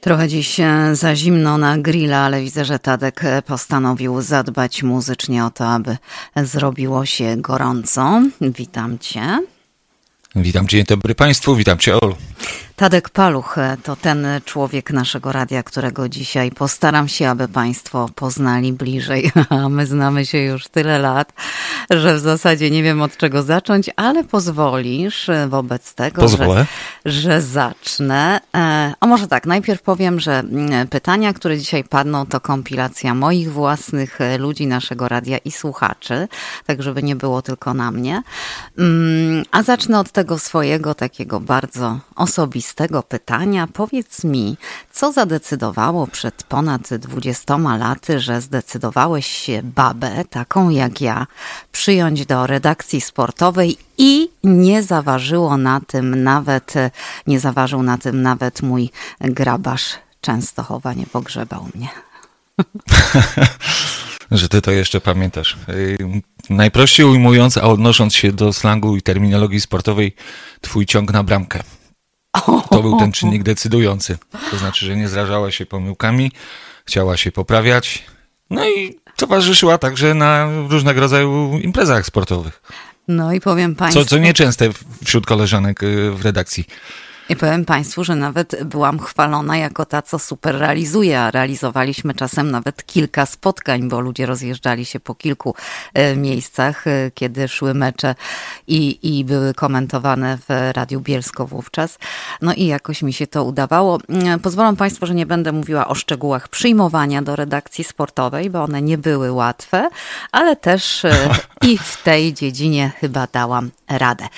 Trochę dziś e, za zimno na grilla, ale widzę, że Tadek e, postanowił zadbać muzycznie o to, aby zrobiło się gorąco. Witam cię. Witam, dzień dobry Państwu, witam Cię Olu. Tadek Paluch to ten człowiek naszego radia, którego dzisiaj postaram się, aby Państwo poznali bliżej. A my znamy się już tyle lat, że w zasadzie nie wiem od czego zacząć, ale pozwolisz wobec tego, że, że zacznę. E, a może tak, najpierw powiem, że mm, pytania, które dzisiaj padną, to kompilacja moich własnych e, ludzi naszego radia i słuchaczy, tak żeby nie było tylko na mnie. Mm, a zacznę od tego swojego takiego bardzo osobistego tego pytania powiedz mi, co zadecydowało przed ponad dwudziestoma laty, że zdecydowałeś się babę, taką jak ja, przyjąć do redakcji sportowej i nie zaważyło na tym nawet, nie zaważył na tym nawet mój grabarz Częstochowa, nie pogrzebał mnie. że ty to jeszcze pamiętasz. Najprościej ujmując, a odnosząc się do slangu i terminologii sportowej, twój ciąg na bramkę. To był ten czynnik decydujący. To znaczy, że nie zrażała się pomyłkami, chciała się poprawiać, no i towarzyszyła także na różnego rodzaju imprezach sportowych. No i powiem Państwu. Co, co nieczęste wśród koleżanek y, w redakcji. I powiem Państwu, że nawet byłam chwalona jako ta, co super realizuje, a realizowaliśmy czasem nawet kilka spotkań, bo ludzie rozjeżdżali się po kilku e, miejscach, e, kiedy szły mecze i, i były komentowane w Radiu Bielsko wówczas. No i jakoś mi się to udawało. E, pozwolą Państwo, że nie będę mówiła o szczegółach przyjmowania do redakcji sportowej, bo one nie były łatwe, ale też i w tej dziedzinie chyba dałam radę.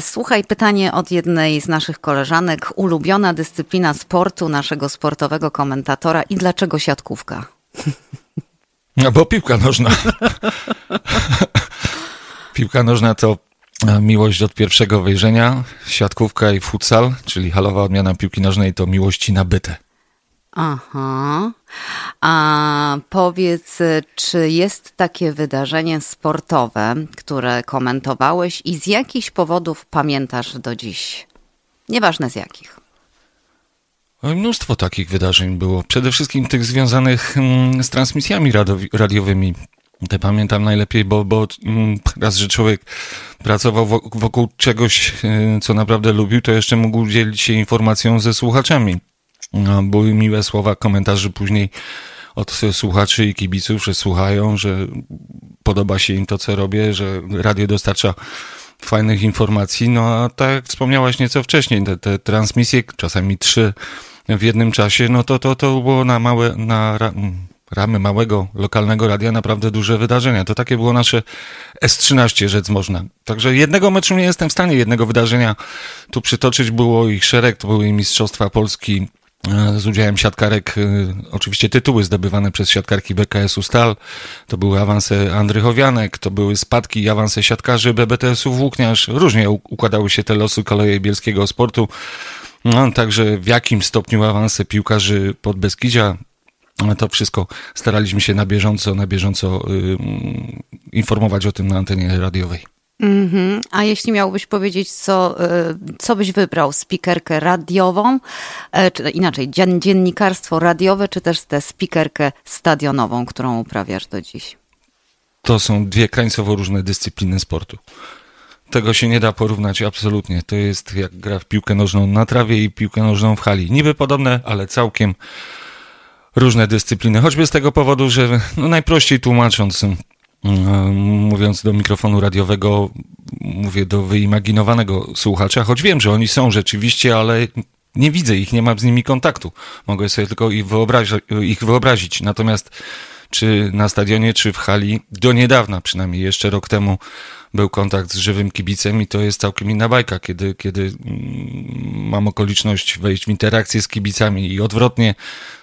Słuchaj, pytanie od jednej z naszych koleżanek. Ulubiona dyscyplina sportu naszego sportowego komentatora i dlaczego siatkówka? No bo piłka nożna. piłka nożna to e, miłość od pierwszego wejrzenia. Siatkówka i futsal, czyli halowa odmiana piłki nożnej to miłości nabyte. Aha. A powiedz, czy jest takie wydarzenie sportowe, które komentowałeś i z jakichś powodów pamiętasz do dziś? Nieważne z jakich. Mnóstwo takich wydarzeń było. Przede wszystkim tych związanych mm, z transmisjami radiowymi. Te pamiętam najlepiej, bo, bo mm, raz, że człowiek pracował wokół czegoś, y, co naprawdę lubił, to jeszcze mógł dzielić się informacją ze słuchaczami. No, były miłe słowa komentarzy później od słuchaczy i kibiców, że słuchają, że podoba się im to, co robię, że radio dostarcza fajnych informacji. No a tak jak wspomniałaś nieco wcześniej, te, te transmisje, czasami trzy w jednym czasie, no to to, to było na małe, na ramy małego, lokalnego radia naprawdę duże wydarzenia. To takie było nasze S13, rzec można. Także jednego meczu nie jestem w stanie, jednego wydarzenia tu przytoczyć. Było ich szereg, to były Mistrzostwa Polski z udziałem siatkarek, y, oczywiście tytuły zdobywane przez siatkarki BKS-u Stal, to były awanse Andrychowianek, to były spadki i awanse siatkarzy BBTS-u Włókniarz. Różnie układały się te losy koleje bielskiego sportu. No, także w jakim stopniu awanse piłkarzy pod Beskidzia, to wszystko staraliśmy się na bieżąco, na bieżąco y, informować o tym na antenie radiowej. Mm -hmm. A jeśli miałbyś powiedzieć, co, e, co byś wybrał? Spikerkę radiową, e, czy inaczej, dziennikarstwo radiowe, czy też tę spikerkę stadionową, którą uprawiasz do dziś? To są dwie krańcowo różne dyscypliny sportu. Tego się nie da porównać absolutnie. To jest jak gra w piłkę nożną na trawie i piłkę nożną w hali. Niby podobne, ale całkiem różne dyscypliny. Choćby z tego powodu, że no najprościej tłumacząc, mówiąc do mikrofonu radiowego, mówię do wyimaginowanego słuchacza, choć wiem, że oni są rzeczywiście, ale nie widzę ich, nie mam z nimi kontaktu. Mogę sobie tylko ich, wyobrazi ich wyobrazić. Natomiast czy na stadionie, czy w hali, do niedawna przynajmniej, jeszcze rok temu był kontakt z żywym kibicem i to jest całkiem inna bajka, kiedy, kiedy mm, mam okoliczność wejść w interakcję z kibicami i odwrotnie,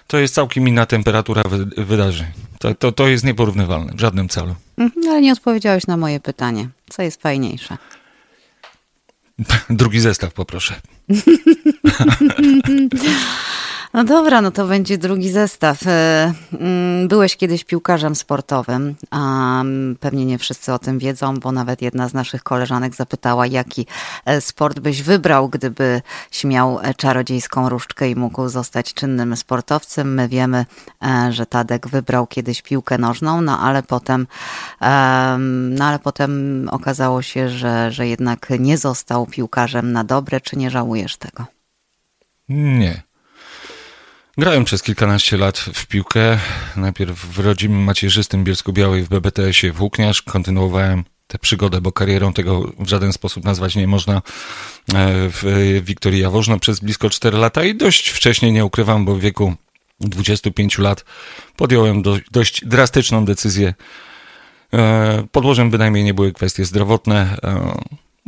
to jest całkiem inna temperatura wydarzeń. To, to, to jest nieporównywalne w żadnym celu. Mhm, ale nie odpowiedziałeś na moje pytanie. Co jest fajniejsze? Drugi zestaw poproszę. No dobra, no to będzie drugi zestaw. E, mm, byłeś kiedyś piłkarzem sportowym, a mm, pewnie nie wszyscy o tym wiedzą, bo nawet jedna z naszych koleżanek zapytała, jaki e, sport byś wybrał, gdyby miał e, czarodziejską różdżkę i mógł zostać czynnym sportowcem. My wiemy, że Tadek wybrał kiedyś piłkę nożną, no ale potem, no ale potem okazało się, że, że jednak nie został piłkarzem na dobre. Czy nie żałujesz tego? Nie. Grałem przez kilkanaście lat w piłkę. Najpierw w rodzimym macierzystym Bielsku-Białej w BBTS-ie Włókniarz. Kontynuowałem tę przygodę, bo karierą tego w żaden sposób nazwać nie można e, w Wiktorii Jaworzno przez blisko 4 lata i dość wcześnie, nie ukrywam, bo w wieku 25 lat podjąłem do, dość drastyczną decyzję. E, podłożem bynajmniej nie były kwestie zdrowotne.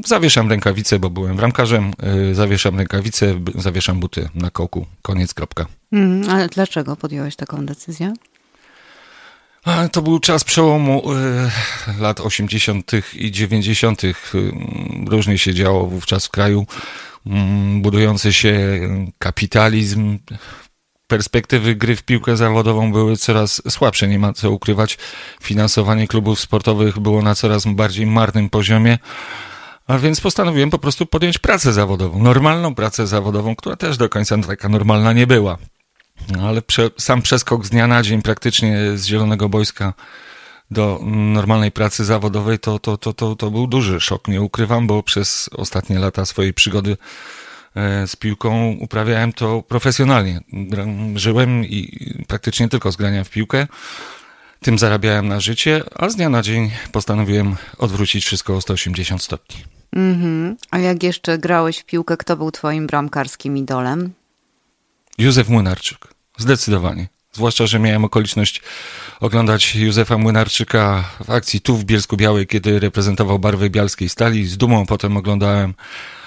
Zawieszam rękawice, bo byłem bramkarzem, y, zawieszam rękawice, zawieszam buty na kołku. Koniec, kropka. Mm, ale dlaczego podjąłeś taką decyzję? To był czas przełomu y, lat 80. i 90. Y, różnie się działo wówczas w kraju. Y, budujący się kapitalizm, perspektywy gry w piłkę zawodową były coraz słabsze, nie ma co ukrywać. Finansowanie klubów sportowych było na coraz bardziej marnym poziomie. A więc postanowiłem po prostu podjąć pracę zawodową, normalną pracę zawodową, która też do końca taka normalna nie była. No, ale prze, sam przeskok z dnia na dzień praktycznie z Zielonego Boiska do normalnej pracy zawodowej to, to, to, to, to był duży szok, nie ukrywam, bo przez ostatnie lata swojej przygody e, z piłką uprawiałem to profesjonalnie. Żyłem i praktycznie tylko z grania w piłkę. Tym zarabiałem na życie, a z dnia na dzień postanowiłem odwrócić wszystko o 180 stopni. Mhm. A jak jeszcze grałeś w piłkę, kto był twoim bramkarskim idolem? Józef Młynarczyk. Zdecydowanie. Zwłaszcza, że miałem okoliczność oglądać Józefa Młynarczyka w akcji tu w Bielsku Białej, kiedy reprezentował barwy bialskiej stali. Z dumą potem oglądałem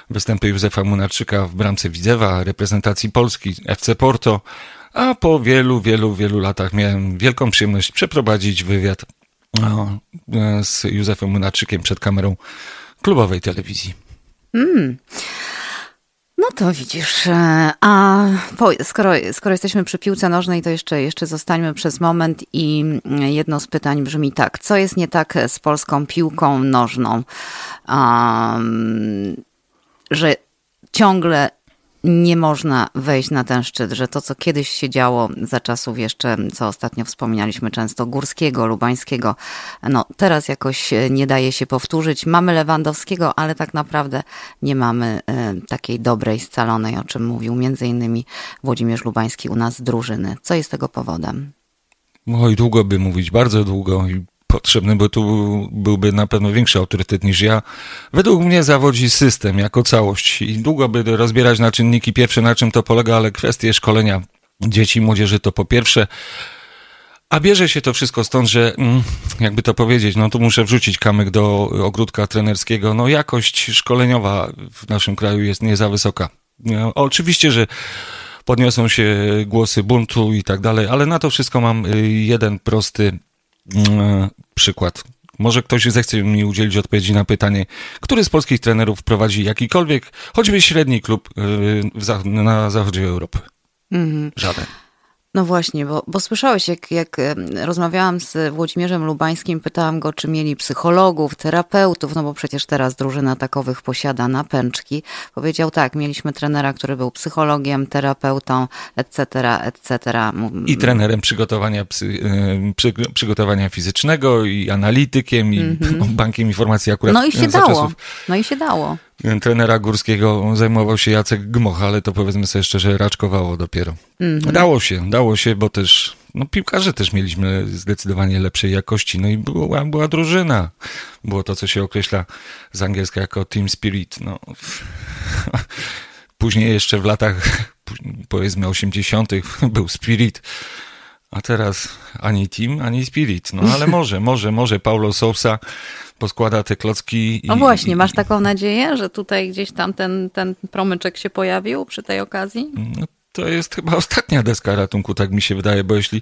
występy Józefa Młynarczyka w bramce Widzewa, reprezentacji Polski, FC Porto, a po wielu, wielu, wielu latach miałem wielką przyjemność przeprowadzić wywiad no, z Józefem Młynarczykiem przed kamerą klubowej telewizji. Mm. No to widzisz, e, a po, skoro, skoro jesteśmy przy piłce nożnej, to jeszcze, jeszcze zostańmy przez moment i jedno z pytań brzmi tak. Co jest nie tak z polską piłką nożną, um, że ciągle nie można wejść na ten szczyt, że to, co kiedyś się działo za czasów jeszcze, co ostatnio wspominaliśmy często, Górskiego, Lubańskiego, no teraz jakoś e, nie daje się powtórzyć. Mamy Lewandowskiego, ale tak naprawdę nie mamy e, takiej dobrej, scalonej, o czym mówił między innymi Włodzimierz Lubański u nas z drużyny. Co jest tego powodem? Oj, długo by mówić, bardzo długo i potrzebny, bo tu byłby na pewno większy autorytet niż ja. Według mnie zawodzi system jako całość i długo by rozbierać na czynniki pierwsze, na czym to polega, ale kwestie szkolenia dzieci i młodzieży to po pierwsze. A bierze się to wszystko stąd, że mm, jakby to powiedzieć, no tu muszę wrzucić kamyk do ogródka trenerskiego. No jakość szkoleniowa w naszym kraju jest nie za wysoka. No, oczywiście, że podniosą się głosy buntu i tak dalej, ale na to wszystko mam y, jeden prosty przykład. Może ktoś zechce mi udzielić odpowiedzi na pytanie, który z polskich trenerów prowadzi jakikolwiek, choćby średni klub y, na zachodzie Europy? Mhm. Żaden. No właśnie, bo, bo słyszałeś, jak, jak rozmawiałam z Włodzimierzem Lubańskim, pytałam go, czy mieli psychologów, terapeutów, no bo przecież teraz drużyna takowych posiada na pęczki. Powiedział tak, mieliśmy trenera, który był psychologiem, terapeutą, etc., etc. I trenerem przygotowania, psy, przy, przygotowania fizycznego, i analitykiem, i mm -hmm. bankiem informacji akurat. No i się dało, czasów. no i się dało trenera górskiego zajmował się Jacek Gmoch, ale to powiedzmy sobie szczerze, raczkowało dopiero. Mm -hmm. Dało się, dało się, bo też, no piłkarze też mieliśmy zdecydowanie lepszej jakości, no i była, była drużyna. Było to, co się określa z angielska jako team spirit, no. Później jeszcze w latach, powiedzmy 80. był spirit, a teraz ani team, ani spirit. No ale może, może, może Paulo Sousa poskłada te klocki. I, no właśnie, masz taką nadzieję, że tutaj gdzieś tam ten, ten promyczek się pojawił przy tej okazji? No, to jest chyba ostatnia deska ratunku, tak mi się wydaje, bo jeśli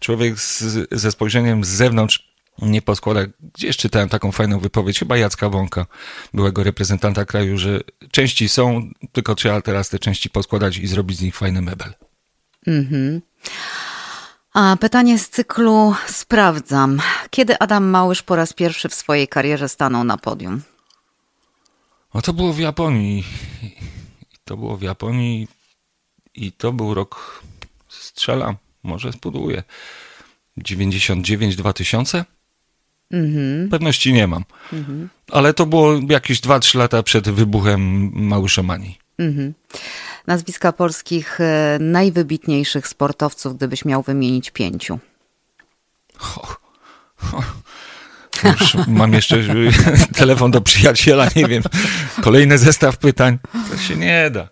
człowiek z, ze spojrzeniem z zewnątrz nie poskłada, gdzieś czytałem taką fajną wypowiedź, chyba Jacka Wąka, byłego reprezentanta kraju, że części są, tylko trzeba teraz te części poskładać i zrobić z nich fajny mebel. Mhm. A pytanie z cyklu Sprawdzam. Kiedy Adam Małysz po raz pierwszy w swojej karierze stanął na podium? No to było w Japonii. To było w Japonii i to był rok, strzelam, może spudłuję, 99-2000? Mhm. Pewności nie mam. Mhm. Ale to było jakieś 2-3 lata przed wybuchem Małyszomanii. Mhm. Nazwiska polskich e, najwybitniejszych sportowców, gdybyś miał wymienić pięciu. Już mam jeszcze telefon do przyjaciela, nie wiem. Kolejny zestaw pytań. To się nie da.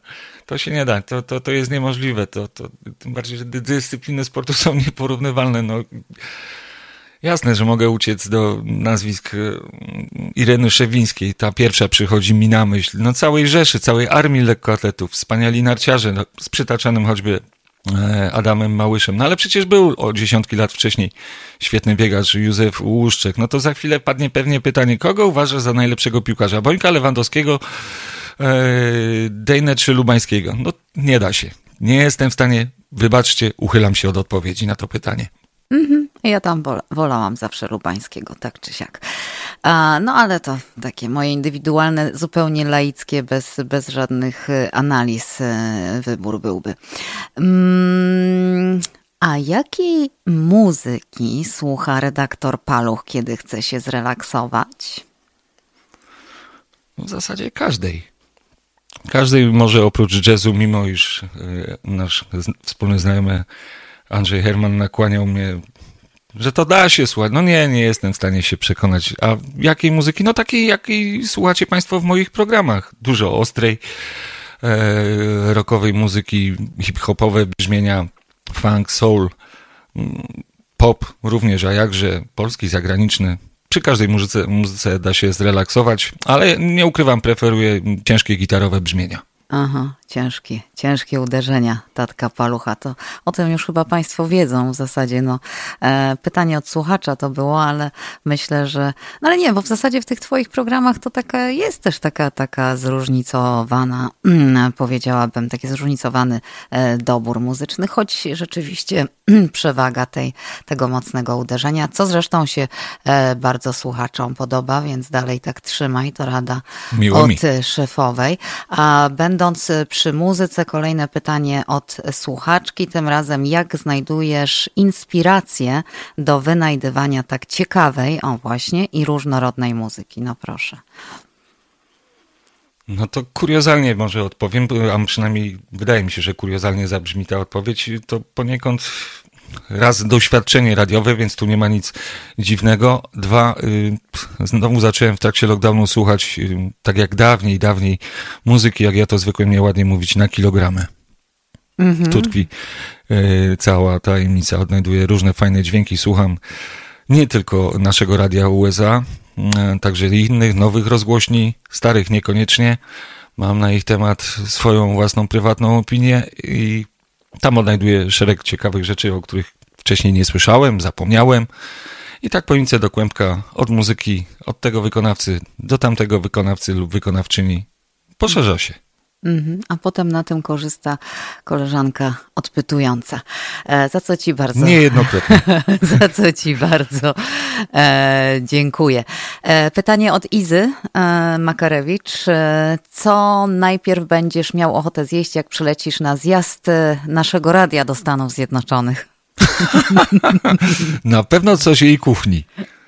To się nie da. To, to, to jest niemożliwe. To, to, tym bardziej, że dyscypliny sportu są nieporównywalne. No, Jasne, że mogę uciec do nazwisk e, Ireny Szewińskiej. Ta pierwsza przychodzi mi na myśl. No całej Rzeszy, całej armii lekkoatletów, wspaniali narciarze, no, z przytaczanym choćby e, Adamem Małyszem. No ale przecież był o dziesiątki lat wcześniej świetny biegacz Józef Łuszczek. No to za chwilę padnie pewnie pytanie, kogo uważasz za najlepszego piłkarza? Bońka Lewandowskiego, e, Dejne czy Lubańskiego? No nie da się. Nie jestem w stanie, wybaczcie, uchylam się od odpowiedzi na to pytanie. Mhm. Ja tam wolałam zawsze Lubańskiego, tak czy siak. No ale to takie moje indywidualne, zupełnie laickie, bez, bez żadnych y, analiz y, wybór byłby. Mm, a jakiej muzyki słucha redaktor Paluch, kiedy chce się zrelaksować? W zasadzie każdej. Każdej może oprócz jazzu, mimo iż y, nasz wspólny znajomy Andrzej Herman nakłaniał mnie, że to da się słuchać. No nie, nie jestem w stanie się przekonać. A jakiej muzyki? No takiej, jakiej słuchacie Państwo w moich programach. Dużo ostrej, e, rockowej muzyki, hip-hopowe brzmienia, funk, soul, mm, pop również, a jakże polski, zagraniczny. Przy każdej muzyce, muzyce da się zrelaksować, ale nie ukrywam, preferuję ciężkie gitarowe brzmienia. Aha, ciężkie, ciężkie uderzenia tatka palucha. To o tym już chyba Państwo wiedzą w zasadzie. No, e, pytanie od słuchacza to było, ale myślę, że. No ale nie, bo w zasadzie w tych Twoich programach to taka jest też taka, taka zróżnicowana, powiedziałabym, taki zróżnicowany e, dobór muzyczny, choć rzeczywiście przewaga tej, tego mocnego uderzenia, co zresztą się e, bardzo słuchaczom podoba, więc dalej tak trzymaj, to rada Miło od mi. szefowej. A będąc przy muzyce, kolejne pytanie od słuchaczki, tym razem jak znajdujesz inspirację do wynajdywania tak ciekawej, o właśnie, i różnorodnej muzyki? No proszę. No to kuriozalnie może odpowiem, a przynajmniej wydaje mi się, że kuriozalnie zabrzmi ta odpowiedź. To poniekąd raz doświadczenie radiowe, więc tu nie ma nic dziwnego. Dwa, y, znowu zacząłem w trakcie lockdownu słuchać, y, tak jak dawniej, dawniej, muzyki, jak ja to zwykłem nieładnie mówić, na kilogramy. Mhm. Tu tkwi y, cała tajemnica. Odnajduję różne fajne dźwięki, słucham nie tylko naszego radia USA, także innych nowych rozgłośni, starych niekoniecznie. Mam na ich temat swoją własną prywatną opinię i tam odnajduję szereg ciekawych rzeczy, o których wcześniej nie słyszałem, zapomniałem. I tak pojęcie do kłębka od muzyki, od tego wykonawcy do tamtego wykonawcy lub wykonawczyni poszerza się. Mm-hmm. A potem na tym korzysta koleżanka odpytująca. E, za co Ci bardzo. Niejednokrotnie. za co Ci bardzo e, dziękuję. E, pytanie od Izy Makarewicz. Co najpierw będziesz miał ochotę zjeść, jak przylecisz na zjazd naszego radia do Stanów Zjednoczonych? na pewno coś jej kuchni.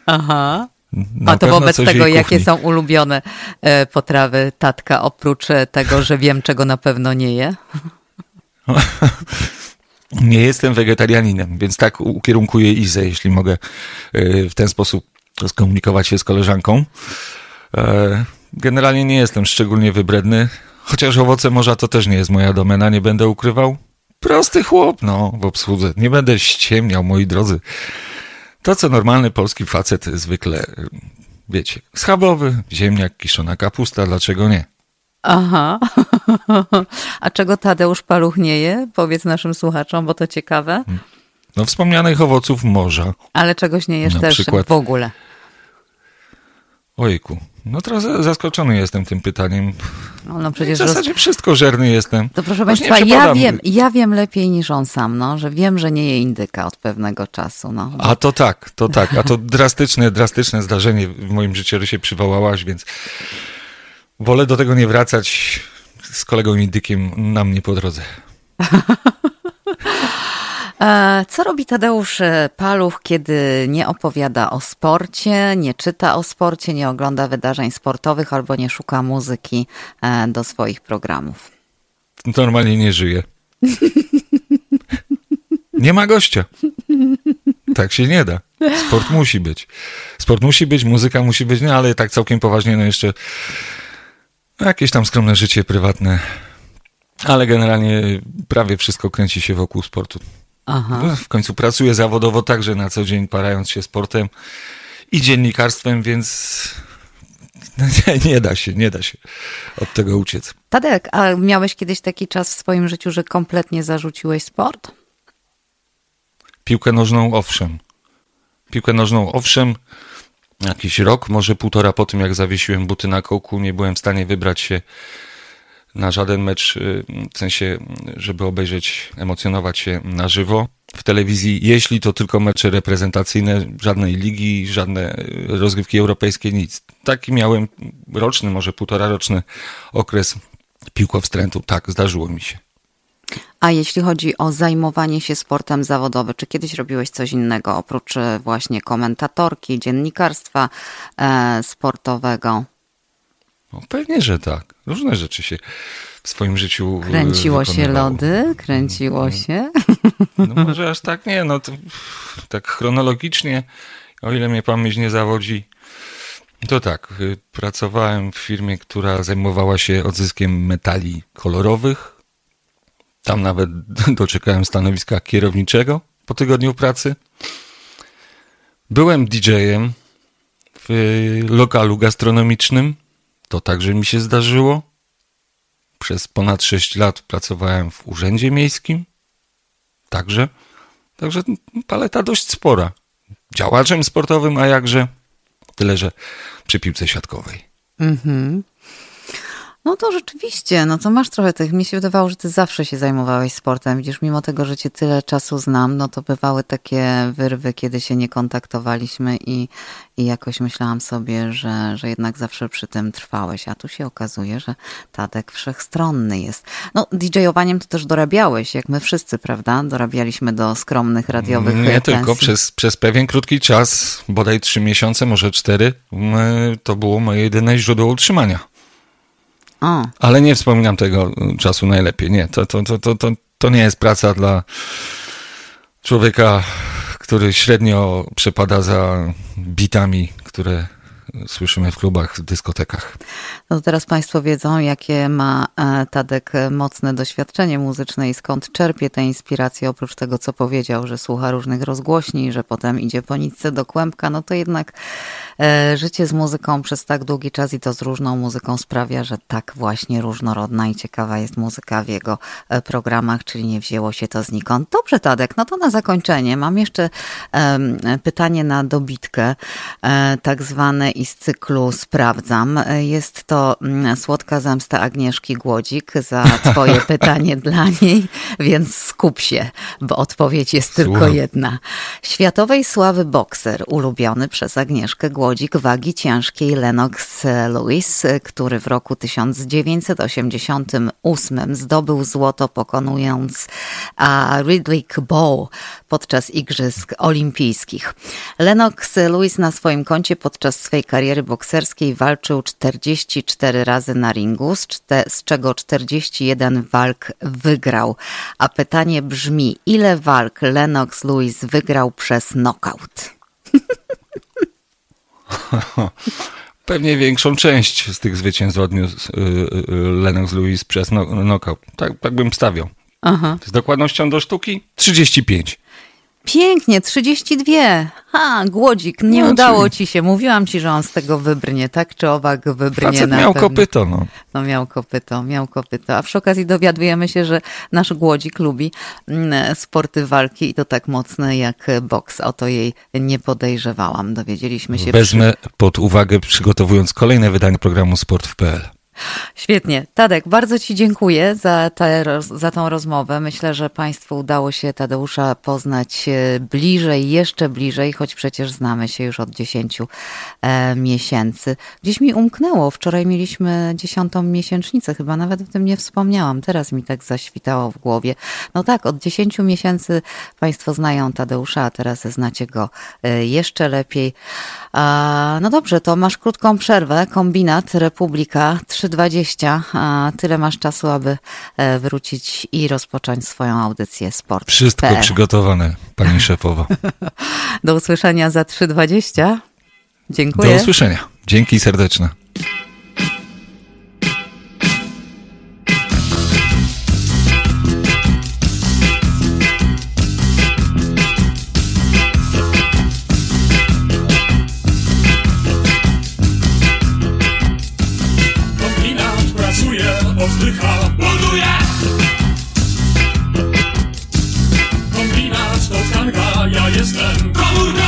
Aha. Na A to wobec tego, jakie są ulubione e, potrawy tatka, oprócz e, tego, że wiem, czego na pewno nie je? Nie jestem wegetarianinem, więc tak ukierunkuję Izę, jeśli mogę e, w ten sposób skomunikować się z koleżanką. Generalnie nie jestem szczególnie wybredny, chociaż owoce morza to też nie jest moja domena, nie będę ukrywał. Prosty chłop, no, w obsłudze. Nie będę ściemniał, moi drodzy. To, co normalny polski facet zwykle, wiecie, schabowy, ziemniak, kiszona kapusta, dlaczego nie? Aha. A czego Tadeusz Paluch nie je? Powiedz naszym słuchaczom, bo to ciekawe. No wspomnianych owoców morza. Ale czegoś nie jesz Na też przykład... w ogóle. Ojku, No trochę zaskoczony jestem tym pytaniem. No, no przecież w zasadzie roz... wszystko żerny jestem. To proszę Państwa, ja wiem, ja wiem lepiej niż on sam, no, że wiem, że nie je indyka od pewnego czasu. No. A to tak, to tak. A to drastyczne, drastyczne zdarzenie w moim życiorysie przywołałaś, więc wolę do tego nie wracać z kolegą indykiem na mnie po drodze. E, co robi Tadeusz e, Paluch, kiedy nie opowiada o sporcie, nie czyta o sporcie, nie ogląda wydarzeń sportowych albo nie szuka muzyki e, do swoich programów? Normalnie nie żyje. Nie ma gościa. Tak się nie da. Sport musi być. Sport musi być, muzyka musi być, no ale tak całkiem poważnie, no jeszcze jakieś tam skromne życie prywatne. Ale generalnie prawie wszystko kręci się wokół sportu. Aha. W końcu pracuję zawodowo także na co dzień, parając się sportem i dziennikarstwem, więc nie, nie, da się, nie da się od tego uciec. Tadek, a miałeś kiedyś taki czas w swoim życiu, że kompletnie zarzuciłeś sport? Piłkę nożną, owszem. Piłkę nożną, owszem. Jakiś rok, może półtora po tym, jak zawiesiłem buty na kołku, nie byłem w stanie wybrać się na żaden mecz, y, w sensie, żeby obejrzeć, emocjonować się na żywo w telewizji, jeśli to tylko mecze reprezentacyjne, żadnej ligi, żadne y, rozgrywki europejskie, nic. Taki miałem roczny, może półtora roczny okres piłkowstrętu. Tak, zdarzyło mi się. A jeśli chodzi o zajmowanie się sportem zawodowym, czy kiedyś robiłeś coś innego oprócz y, właśnie komentatorki, dziennikarstwa e, sportowego? No, pewnie, że tak. Różne rzeczy się w swoim życiu. E, Kręciło się lody, kręciło mm. się. No może aż tak nie, no to tak chronologicznie, o ile mnie pamięć nie zawodzi, to tak, y, pracowałem w firmie, która zajmowała się odzyskiem metali kolorowych. Tam nawet doczekałem stanowiska kierowniczego po tygodniu pracy. Byłem DJ-em w lokalu gastronomicznym to także mi się zdarzyło. Przez ponad 6 lat pracowałem w urzędzie miejskim. Także. Także paleta dość spora. Działaczem sportowym, a jakże tyle, że przy piłce siatkowej. Mhm. No to rzeczywiście, no to masz trochę tych. Mi się wydawało, że ty zawsze się zajmowałeś sportem. Widzisz, mimo tego, że cię tyle czasu znam, no to bywały takie wyrwy, kiedy się nie kontaktowaliśmy i, i jakoś myślałam sobie, że, że jednak zawsze przy tym trwałeś. A tu się okazuje, że Tadek wszechstronny jest. No, DJ-owaniem to też dorabiałeś, jak my wszyscy, prawda? Dorabialiśmy do skromnych radiowych Nie pensji. tylko, przez, przez pewien krótki czas, bodaj trzy miesiące, może cztery, to było moje jedyne źródło utrzymania. O. Ale nie wspominam tego czasu najlepiej. Nie, to, to, to, to, to, to nie jest praca dla człowieka, który średnio przepada za bitami, które słyszymy w klubach, w dyskotekach. No teraz Państwo wiedzą, jakie ma e, Tadek mocne doświadczenie muzyczne i skąd czerpie te inspiracje, oprócz tego, co powiedział, że słucha różnych rozgłośni, że potem idzie po nitce do kłębka, no to jednak e, życie z muzyką przez tak długi czas i to z różną muzyką sprawia, że tak właśnie różnorodna i ciekawa jest muzyka w jego e, programach, czyli nie wzięło się to znikąd. Dobrze, Tadek, no to na zakończenie mam jeszcze pytanie na dobitkę, tak zwane i z cyklu Sprawdzam. Jest to mm, słodka zemsta Agnieszki Głodzik za twoje pytanie dla niej, więc skup się, bo odpowiedź jest Słucham. tylko jedna. Światowej sławy bokser, ulubiony przez Agnieszkę Głodzik wagi ciężkiej Lennox Lewis, który w roku 1988 zdobył złoto pokonując Ridley Bowe podczas Igrzysk Olimpijskich. Lennox Lewis na swoim koncie podczas swej kariery bokserskiej walczył 44 razy na ringu, z, czego 41 walk wygrał. A pytanie brzmi, ile walk Lennox Lewis wygrał przez knockout? Pewnie większą część z tych zwycięstw odniósł y, y, Lennox Lewis przez no, knockout. Tak, tak bym stawiał. Aha. Z dokładnością do sztuki 35. Pięknie, 32. Ha, głodzik, nie No, udało czyli- ci się. Mówiłam ci, że on z tego wybrnie, tak czy owak wybrnie Facet na miał pewno. kopyto, no. No miał kopyto, miał kopyto. A przy okazji dowiadujemy się, że nasz głodzik lubi mm, sporty walki i to tak mocne jak boks. O to jej nie podejrzewałam. Dowiedzieliśmy się. Wezmę pod uwagę, przygotowując kolejne wydanie programu Sport w PL. Świetnie. Tadek, bardzo Ci dziękuję za, te, za tą rozmowę. Myślę, że Państwu udało się Tadeusza poznać e, bliżej, jeszcze bliżej, choć przecież znamy się już od 10 e, miesięcy. Gdzieś mi umknęło, wczoraj mieliśmy dziesiątą miesięcznicę, chyba nawet o tym nie wspomniałam. Teraz mi tak zaświtało w głowie. No tak, od 10 miesięcy Państwo znają Tadeusza, a teraz znacie go e, jeszcze lepiej. A, no dobrze, to masz krótką przerwę. Kombinat, Republika, trzy 23.20. Tyle masz czasu, aby e, wrócić i rozpocząć swoją audycję sport. Wszystko przygotowane, pani szefowa. Do usłyszenia za 3.20. Dziękuję. Do usłyszenia. Dzięki serdeczne. Oddycha, buduje. Kombinat to tkanka, ja jestem komórką.